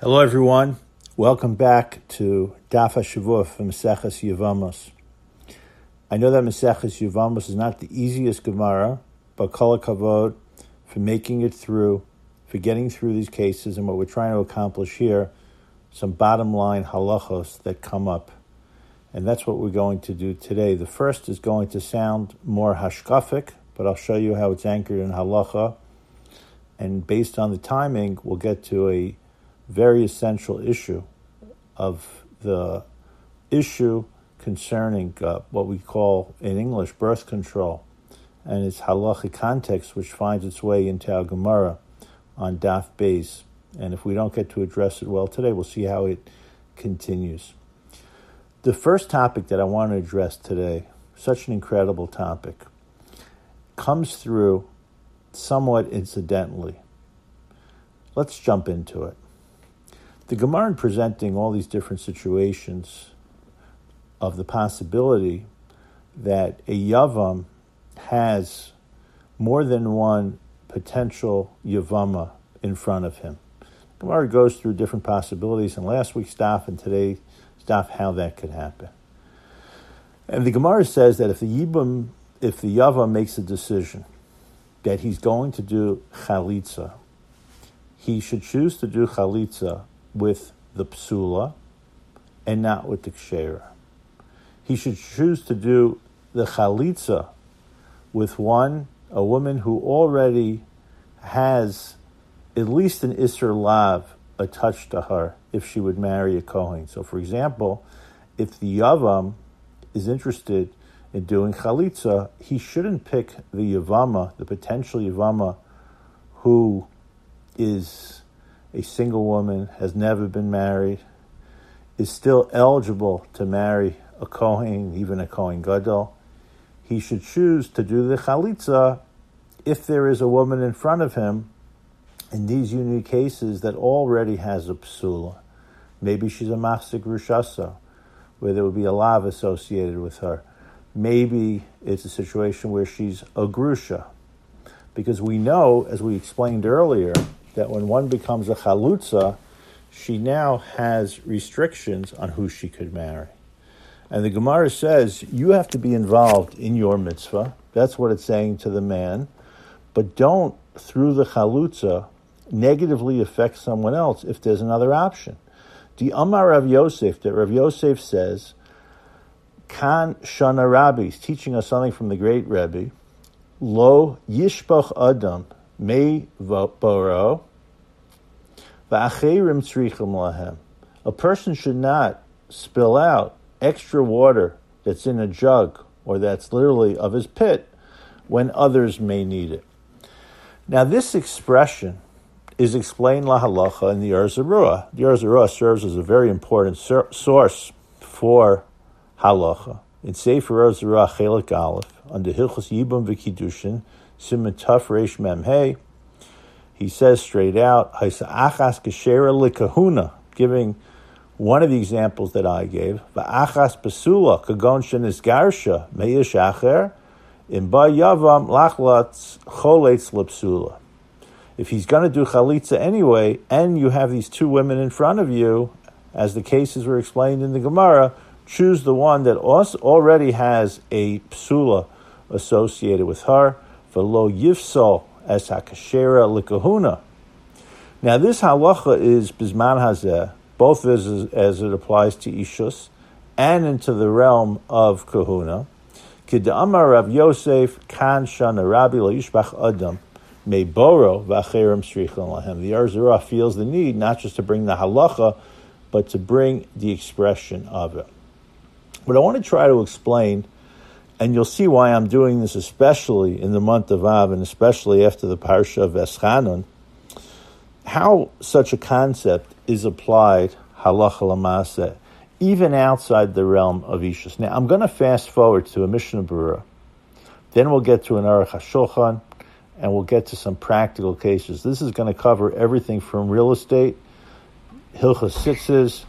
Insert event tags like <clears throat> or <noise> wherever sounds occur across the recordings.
Hello, everyone. Welcome back to Daf HaShavua from Maseches Yevamos. I know that Maseches Yevamos is not the easiest Gemara, but Kol Kavod for making it through, for getting through these cases, and what we're trying to accomplish here, some bottom line halachos that come up. And that's what we're going to do today. The first is going to sound more hashkafic, but I'll show you how it's anchored in halacha. And based on the timing, we'll get to a very essential issue of the issue concerning uh, what we call in English birth control and its halachic context, which finds its way into our Gemara on Daf Beis. And if we don't get to address it well today, we'll see how it continues. The first topic that I want to address today, such an incredible topic, comes through somewhat incidentally. Let's jump into it. The Gemara presenting all these different situations of the possibility that a Yavam has more than one potential Yavama in front of him. Gemara goes through different possibilities, and last week's daf and today's daf how that could happen. And the Gemara says that if the Yibam, if the Yavam makes a decision that he's going to do chalitza, he should choose to do chalitza with the psula and not with the kshera. He should choose to do the chalitza with one, a woman who already has at least an Isser Lav attached to her if she would marry a Kohen. So, for example, if the Yavam is interested in doing chalitza, he shouldn't pick the Yavama, the potential Yavama, who is a single woman, has never been married, is still eligible to marry a Kohen, even a Kohen Gadol, he should choose to do the chalitza if there is a woman in front of him in these unique cases that already has a psula. Maybe she's a machzik rushasa, where there would be a lav associated with her. Maybe it's a situation where she's a grusha, because we know, as we explained earlier, that when one becomes a chalutza, she now has restrictions on who she could marry. And the Gemara says you have to be involved in your mitzvah. That's what it's saying to the man. But don't, through the chalutza, negatively affect someone else if there's another option. The Amar Rav Yosef, that Rav Yosef says, Kan Shana Rabbi, he's teaching us something from the great Rebbe, Lo Yishbach Adam, Boro, a person should not spill out extra water that's in a jug or that's literally of his pit when others may need it. Now, this expression is explained la halacha in the Or Zarua. The Or Zarua serves as a very important sur- source for halacha. In Sefer Or Zarua Chelik Aleph, under Hilchos Yibum V'Kiddushin, Simon Tuf Reish Mem Hey, he says straight out, achas keshera likahuna, giving one of the examples that I gave, va'achas basula kagon shenis garsha meish acher, in ba yavam lachlatz choletz lipsula. If he's going to do chalitza anyway, and you have these two women in front of you, as the cases were explained in the Gemara, choose the one that already has a psula associated with her. Velo yifsol as hakashera likahuna. Now, this halacha is bisman hazeh, both as, as it applies to ishus and into the realm of kahuna. Amar Rav Yosef kan shana rabbi yishbach adam may boro v'acherim strichon lahem. The Or Zarua feels the need not just to bring the halacha, but to bring the expression of it. But I want to try to explain and you'll see why I'm doing this, especially in the month of Av, and especially after the Parsha of Eschanun, how such a concept is applied halacha lamasa, even outside the realm of Ishus. Now, I'm going to fast forward to a Mishnah Berurah. Then we'll get to an Aruch HaShulchan, and we'll get to some practical cases. This is going to cover everything from real estate, Hilchas Tzitzis,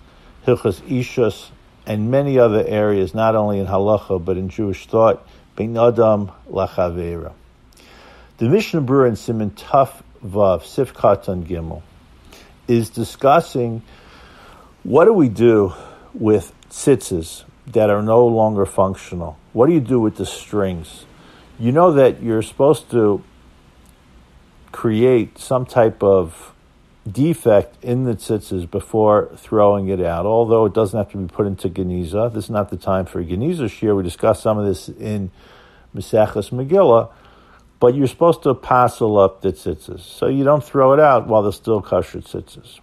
Hilchas Ishus, and many other areas, not only in halacha but in Jewish thought, bein adam lachavera. The Mishnah Berurah in Simon Tuf Vav Sif Katan Gimel is discussing what do we do with tzitzis that are no longer functional? What do you do with the strings? You know that you're supposed to create some type of defect in the tzitzis before throwing it out, although it doesn't have to be put into Geniza. This is not the time for Geniza shear. We discussed some of this in Maseches Megillah, but you're supposed to passel up the tzitzis. So you don't throw it out while they're still kosher tzitzis.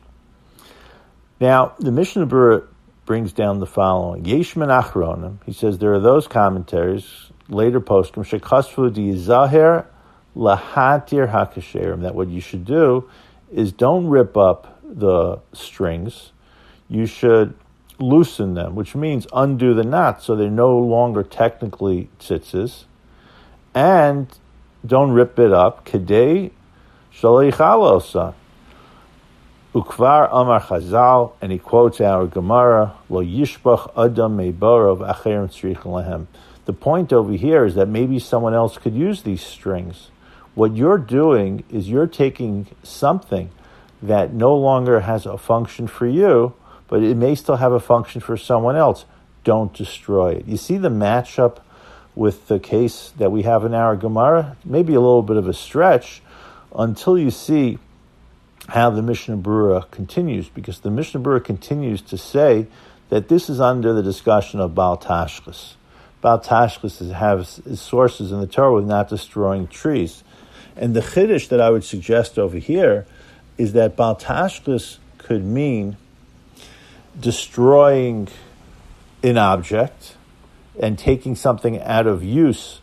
Now, the Mishnah Berurah brings down the following. Yeshman Achronim, he says there are those commentaries, later poskim, Shekasfu di Zahir lahatir hakasherim, that what you should do is don't rip up the strings. You should loosen them, which means undo the knots so they're no longer technically tzitzis. And don't rip it up. Kedei shalichalosa. Ukvar Amar Chazal, and he quotes our Gemara, Lo Yishbach Adam Meiborov Acherim Tzrich Lehem. The point over here is that maybe someone else could use these strings. What you're doing is you're taking something that no longer has a function for you, but it may still have a function for someone else. Don't destroy it. You see the matchup with the case that we have in our Gemara? Maybe a little bit of a stretch until you see how the Mishnah Berurah continues, because the Mishnah Berurah continues to say that this is under the discussion of Baal Tashchis. Baal Tashchis has sources in the Torah with not destroying trees. And the chiddush that I would suggest over here is that baltashkus could mean destroying an object and taking something out of use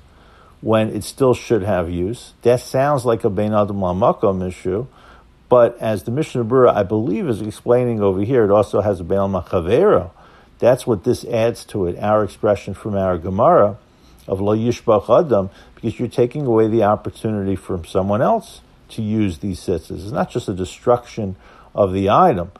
when it still should have use. That sounds like a Bein Adam Lamakom issue, but as the Mishnah Berurah, I believe, is explaining over here, it also has a Bein Machavero. That's what this adds to it, our expression from our Gemara of Lo Yishbach Adam, because you're taking away the opportunity from someone else to use these tzitzis. It's not just a destruction of the item.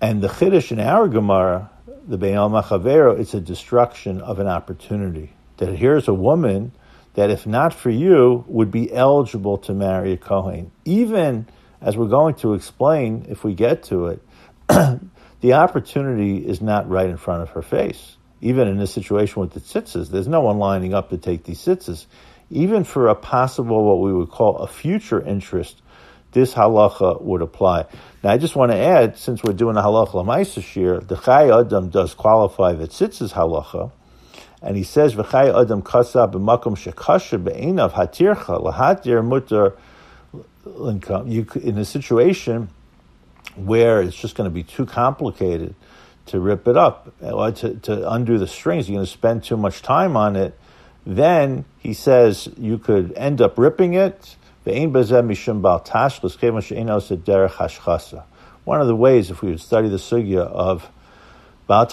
And the Chiddush in our Gemara, the Bein Machavero, it's a destruction of an opportunity. That here's a woman that, if not for you, would be eligible to marry a Kohen. Even as we're going to explain, if we get to it, <clears throat> the opportunity is not right in front of her face even in this situation with the tzitzis, there's no one lining up to take these tzitzis. Even for a possible, what we would call a future interest, this halacha would apply. Now, I just want to add, since we're doing a halacha lamaisa shiur, the Chai Adam does qualify the tzitzis halacha, and he says, "V'chai Adam kasa b'makom shekasha be'enav hatircha lahatir mutar." You in a situation where it's just going to be too complicated to rip it up, or to, to undo the strings. You're going to spend too much time on it. Then he says you could end up ripping it. One of the ways, if we would study the sugya of Baal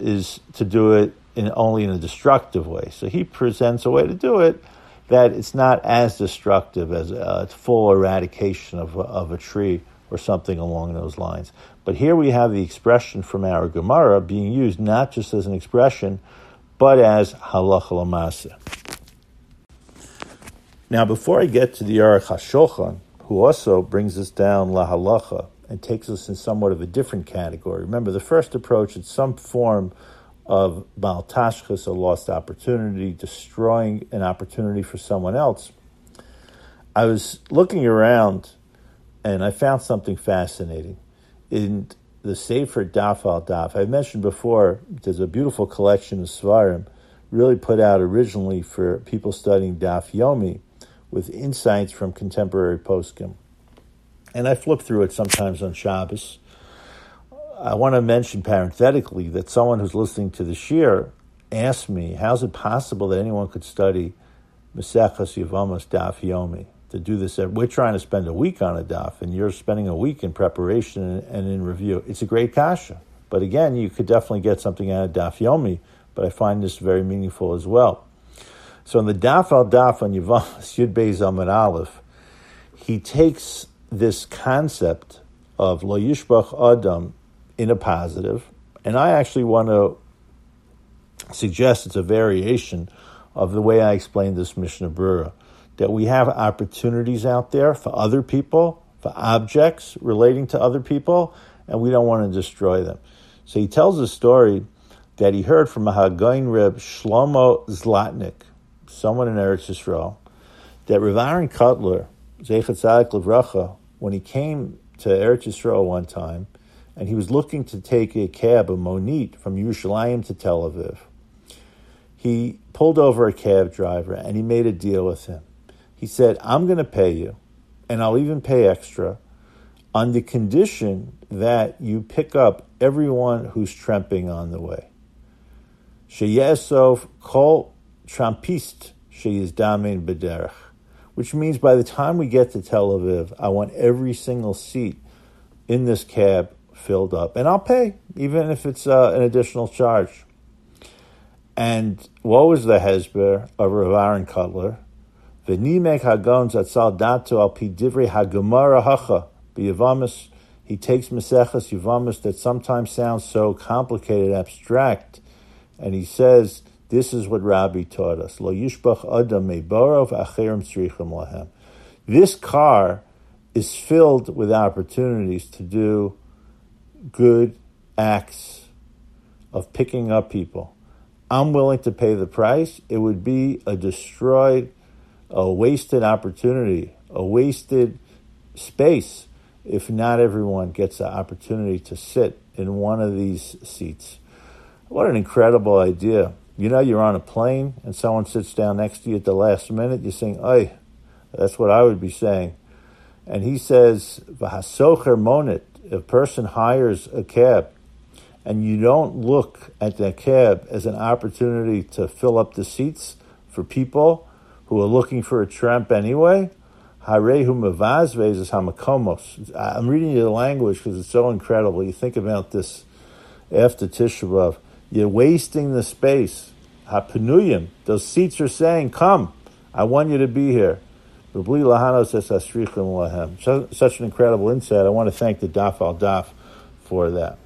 is to do it in only in a destructive way. So he presents a way to do it that it's not as destructive as a full eradication of, of a tree or something along those lines. But here we have the expression from our Gemara being used not just as an expression, but as halacha lamasa. Now, before I get to the Aruch HaShulchan, who also brings us down la halacha and takes us in somewhat of a different category. Remember, the first approach is some form of baltashchus, a lost opportunity, destroying an opportunity for someone else. I was looking around and I found something fascinating in the Sefer Daf al Daf. I mentioned before, there's a beautiful collection of Svarim, really put out originally for people studying Daf Yomi, with insights from contemporary poskim. And I flip through it sometimes on Shabbos. I want to mention parenthetically that someone who's listening to the Shiur asked me, how's it possible that anyone could study Maseches Yevamos Daf Yomi? To do this. We're trying to spend a week on a daf, and you're spending a week in preparation and, in review. It's a great kasha. But again, you could definitely get something out of daf yomi, but I find this very meaningful as well. So in the daf al daf on Yevamos <laughs> Yud Beis Amud Aleph, he takes this concept of lo yishbach adam in a positive, and I actually want to suggest it's a variation of the way I explained this Mishnah Berurah that we have opportunities out there for other people, for objects relating to other people, and we don't want to destroy them. So he tells a story that he heard from a HaGaon Reb Shlomo Zlotnik, someone in Eretz Yisrael, that Rav Aaron Kotler, Zeichat Tzadik Levracha, when he came to Eretz Yisrael one time, and he was looking to take a cab, a monit, from Yerushalayim to Tel Aviv. He pulled over a cab driver and he made a deal with him. He said, I'm going to pay you, and I'll even pay extra, on the condition that you pick up everyone who's tramping on the way. Sheyesov kol trampist sheyizdamin bederech which means by the time we get to Tel Aviv, I want every single seat in this cab filled up, and I'll pay, even if it's uh, an additional charge. And what was the hesber of Rav Aaron Kotler? V'nimek hagon zatzal dato al hacha b'yavamis. He takes Maseches Yavamis that sometimes sounds so complicated, abstract, and he says this is what Rabbi taught us. Lo yishbach adam mebarov acherim tzrichim lahem. This car is filled with opportunities to do good acts of picking up people. I'm willing to pay the price. It would be a destroyed, a wasted opportunity, a wasted space if not everyone gets the opportunity to sit in one of these seats. What an incredible idea. You know, you're on a plane and someone sits down next to you at the last minute. You're saying, "Oi," that's what I would be saying. And he says, "V'hasocher monit." A person hires a cab, and you don't look at that cab as an opportunity to fill up the seats for people who are looking for a tramp anyway. I'm reading you the language because it's so incredible. You think about this after Tisha B'av. You're wasting the space. Those seats are saying, "Come, I want you to be here." Such an incredible insight. I want to thank the Daf al Daf for that.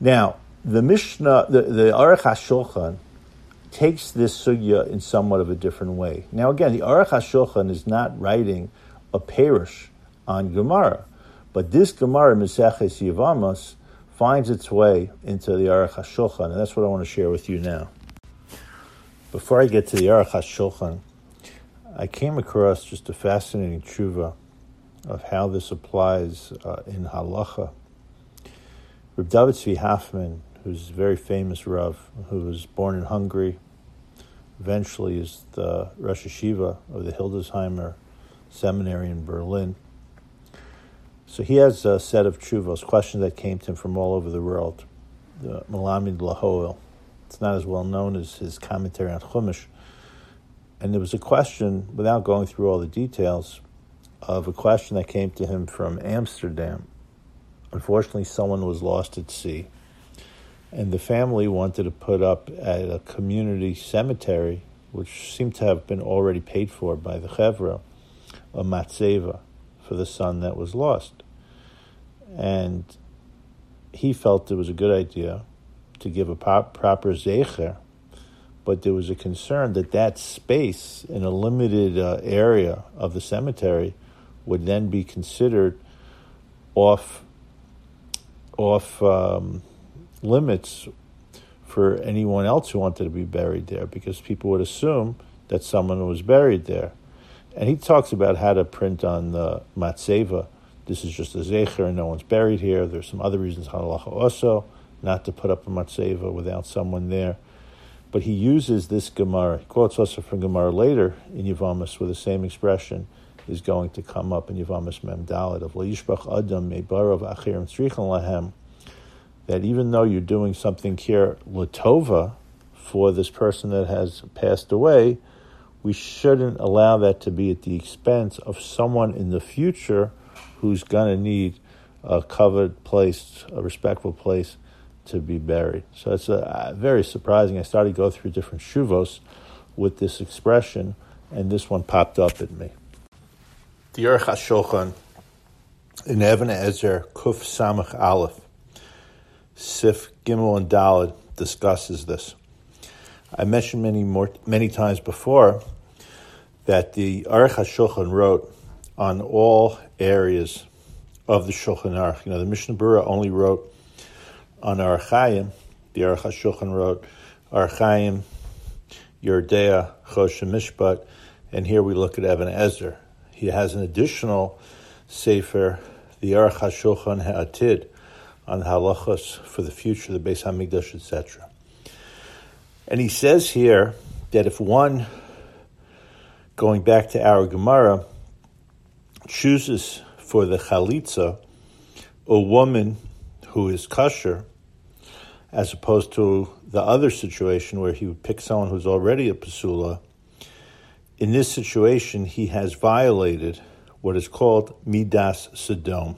Now, the Mishnah, the, the Aruch HaShulchan, takes this sugya in somewhat of a different way. Now, again, the Aruch HaShulchan is not writing a perush on Gemara, but this Gemara, Meseches Yevamos, finds its way into the Aruch HaShulchan, and that's what I want to share with you now. Before I get to the Aruch HaShulchan, I came across just a fascinating tshuva of how this applies uh, in halacha. Reb David Tzvi Hoffman, who's a very famous Rav, who was born in Hungary, eventually is the Rosh Hashiva of the Hildesheimer Seminary in Berlin. So he has a set of chuvos, questions that came to him from all over the world. The Malamid Lahoel. It's not as well known as his commentary on Chumash. And there was a question, without going through all the details, of a question that came to him from Amsterdam. Unfortunately, someone was lost at sea, and the family wanted to put up at a community cemetery, which seemed to have been already paid for by the Chevra, a matzeva for the son that was lost. And he felt it was a good idea to give a proper zecher, but there was a concern that that space in a limited uh, area of the cemetery would then be considered off off um, limits for anyone else who wanted to be buried there because people would assume that someone was buried there. And he talks about how to print on the matzeva. This is just a zecher, no one's buried here. There's some other reasons halacha also not to put up a matzeva without someone there. But he uses this Gemara. He quotes also from Gemara later in Yavamas with the same expression is going to come up in Yavamas Mem Dalit of Leishbach Adam Meibarav Achirim Tzrichan Lahem. That even though you're doing something here latova for this person that has passed away, we shouldn't allow that to be at the expense of someone in the future who's going to need a covered place, a respectful place to be buried. So it's a, very surprising. I started to go through different shuvos with this expression, and this one popped up at me. The HaShulchan in Even Ezer Kuf Samach Aleph, Sif Gimel and Dalad discusses this. I mentioned many more many times before that the Aruch HaShulchan wrote on all areas of the Shulchan Aruch. You know, the Mishnah Berurah only wrote on Orach Chayim. The Aruch HaShulchan wrote Orach Chayim, Yoreh De'ah, Choshen Mishpat, and here we look at Even HaEzer. He has an additional sefer, the Aruch HaShulchan Ha'atid, on halachos for the future, the Beis Hamikdash, etc. And he says here that if one, going back to our Gemara, chooses for the chalitza a woman who is kosher, as opposed to the other situation where he would pick someone who's already a pasula, in this situation he has violated what is called midas sedom.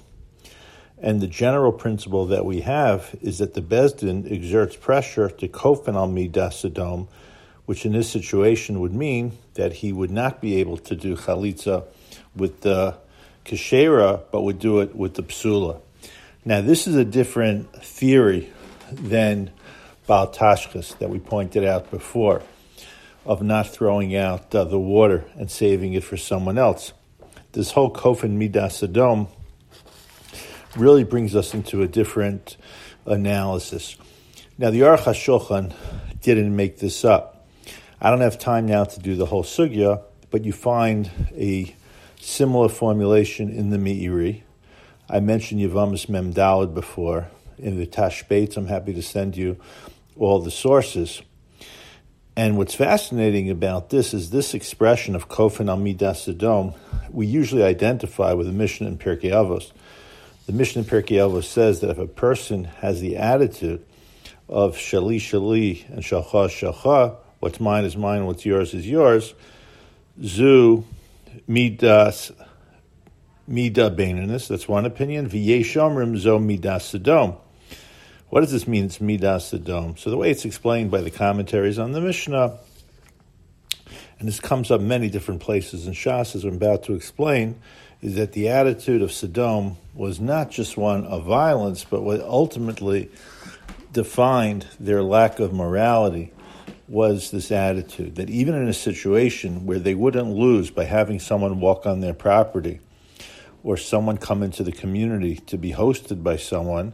And the general principle that we have is that the Besdin exerts pressure to kofen al midas sedom, which in this situation would mean that he would not be able to do chalitza with the kashera, but would do it with the psula. Now, this is a different theory than Baal Tashchis that we pointed out before, of not throwing out uh, the water and saving it for someone else. This whole Kofen Midas Sedom really brings us into a different analysis. Now, the Aruch HaShulchan didn't make this up. I don't have time now to do the whole sugya, but you find a similar formulation in the Meiri. I mentioned Yavamas Mem Dalad before. In the Tashbetz, I'm happy to send you all the sources. And what's fascinating about this is this expression of Kofen Amidas we usually identify with the Mishnah in Pirkei Avos. The Mishnah Pirkei Avos says that if a person has the attitude of Shali Shali and Shalcha Shalcha, what's mine is mine, what's yours is yours, Zu Midas Mida Baininus, that's one opinion. V'yeshomrim zo Midas Sedom. What does this mean? It's Midas Sedom. So the way it's explained by the commentaries on the Mishnah, and this comes up many different places in Shas, as I'm about to explain, is that the attitude of Sodom was not just one of violence, but what ultimately defined their lack of morality was this attitude that even in a situation where they wouldn't lose by having someone walk on their property or someone come into the community to be hosted by someone,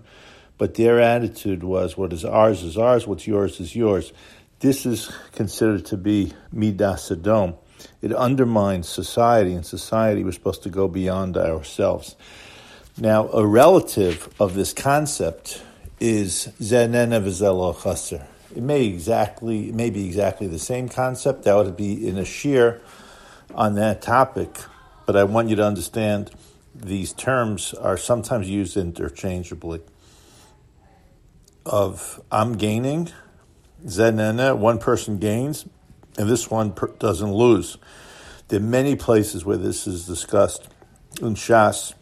but their attitude was what is ours is ours, what's yours is yours. This is considered to be midas Sedom. It undermines society, and society was supposed to go beyond ourselves. Now, a relative of this concept is zenena chaser. It may exactly, it may be exactly the same concept. That would be in a shiur on that topic, but I want you to understand these terms are sometimes used interchangeably of I'm gaining, Zenena, one person gains, and this one doesn't lose. There are many places where this is discussed in Shas,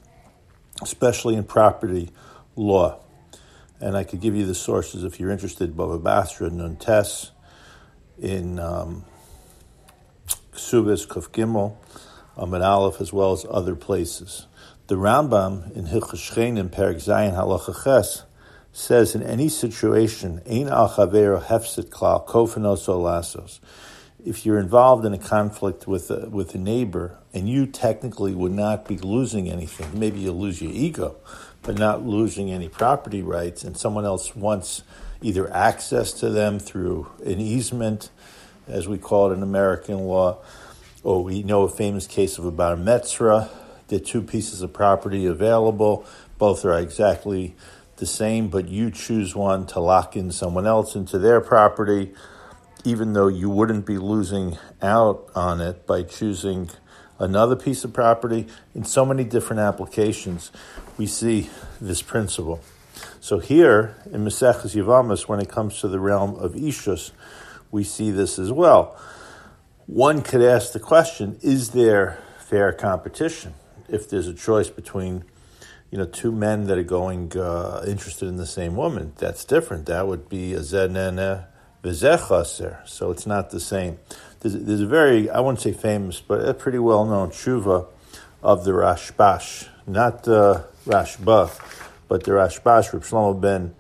especially in property law. And I could give you the sources if you're interested. Baba Basra, Nuntes, in um, Ksubis, Kuf Gimel, um, and Aleph, as well as other places. The Rambam in Hilchas in Perik Zayin Halacha Ches says in any situation, Ein al hefset klal kofanos lasos. If you're involved in a conflict with a, with a neighbor and you technically would not be losing anything, maybe you'll lose your ego, but not losing any property rights, and someone else wants either access to them through an easement, as we call it in American law, or we know a famous case of about a metzra. Are two pieces of property available. Both are exactly the same, but you choose one to lock in someone else into their property, even though you wouldn't be losing out on it by choosing another piece of property. In so many different applications, we see this principle. So here in Maseches Yavamas, when it comes to the realm of Ishus, we see this as well. One could ask the question, is there fair competition? If there's a choice between you know, two men that are going uh, interested in the same woman. That's different. That would be a zenene So it's not the same. There's, there's, a very, I wouldn't say famous, but a pretty well known tshuva of the Rashbash, not uh, Rashba, but the Rashbash, Reb Shlomo ben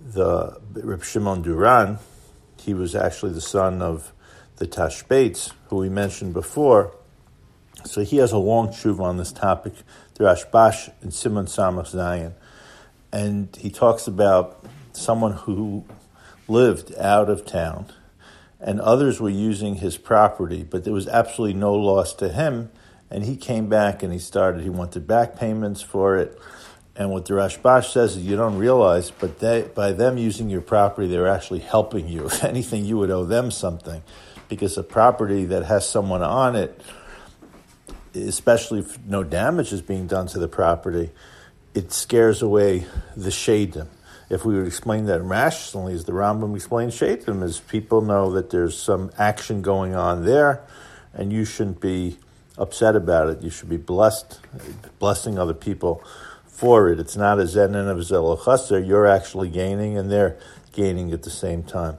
the Reb Shimon Duran. He was actually the son of the Tashbetz, who we mentioned before. So he has a long tshuva on this topic, the Rashbash and Simon Samach Zion. And he talks about someone who lived out of town and others were using his property, but there was absolutely no loss to him. And he came back and he started, he wanted back payments for it. And what the Rashbash says is you don't realize, but they, by them using your property, they're actually helping you. <laughs> If anything, you would owe them something because a property that has someone on it, especially if no damage is being done to the property, it scares away the shadim if we would explain that rationally, as the Rambam explains Shaitim, is people know that there's some action going on there, and you shouldn't be upset about it. You should be blessed, blessing other people for it. It's not a zenin of zelochaser. You're actually gaining, and they're gaining at the same time.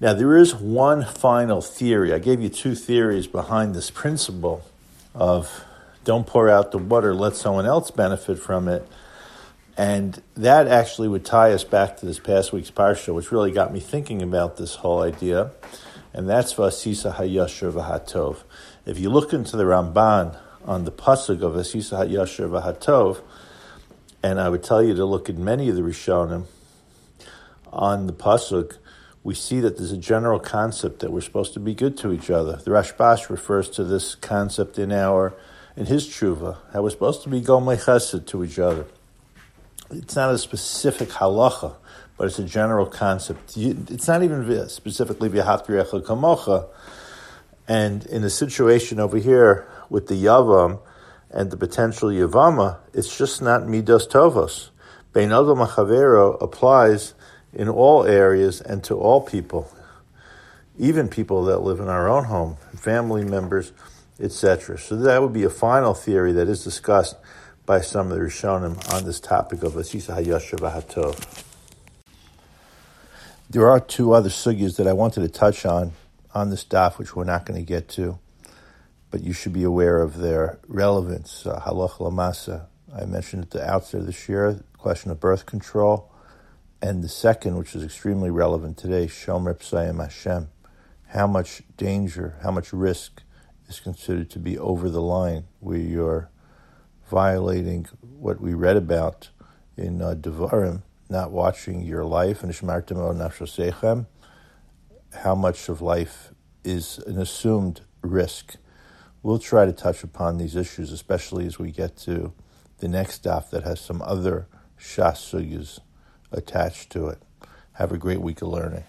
Now, there is one final theory. I gave you two theories behind this principle of don't pour out the water, let someone else benefit from it. And that actually would tie us back to this past week's parsha, which really got me thinking about this whole idea. And that's Vasisa Hayashir Vahatov. If you look into the Ramban on the pasuk of Vasisa Hayashir Vahatov, and I would tell you to look at many of the Rishonim on the pasuk, we see that there's a general concept that we're supposed to be good to each other. The Rashbash refers to this concept in our in his tshuva, how we're supposed to be gomei chesed to each other it's not a specific halacha, but it's a general concept. It's not even specifically v'hatvirecha kamocha. And in the situation over here with the yavam and the potential yavama, it's just not midos tovos. Bein adam applies in all areas and to all people, even people that live in our own home, family members, etc. So that would be a final theory that is discussed by some of the Rishonim on this topic of Asisa Hayashra Vahatov. There are two other sugyas that I wanted to touch on on this daf, which we're not going to get to, but you should be aware of their relevance. Uh, halach lamasa. I mentioned at the outset of this year, the question of birth control, and the second, which is extremely relevant today, shomer psayim Hashem. How much danger, how much risk is considered to be over the line where you're violating what we read about in uh, Devarim, not watching your life, and Ishmartimo Nafshosechem, how much of life is an assumed risk. We'll try to touch upon these issues, especially as we get to the next daf that has some other shas attached to it. Have a great week of learning.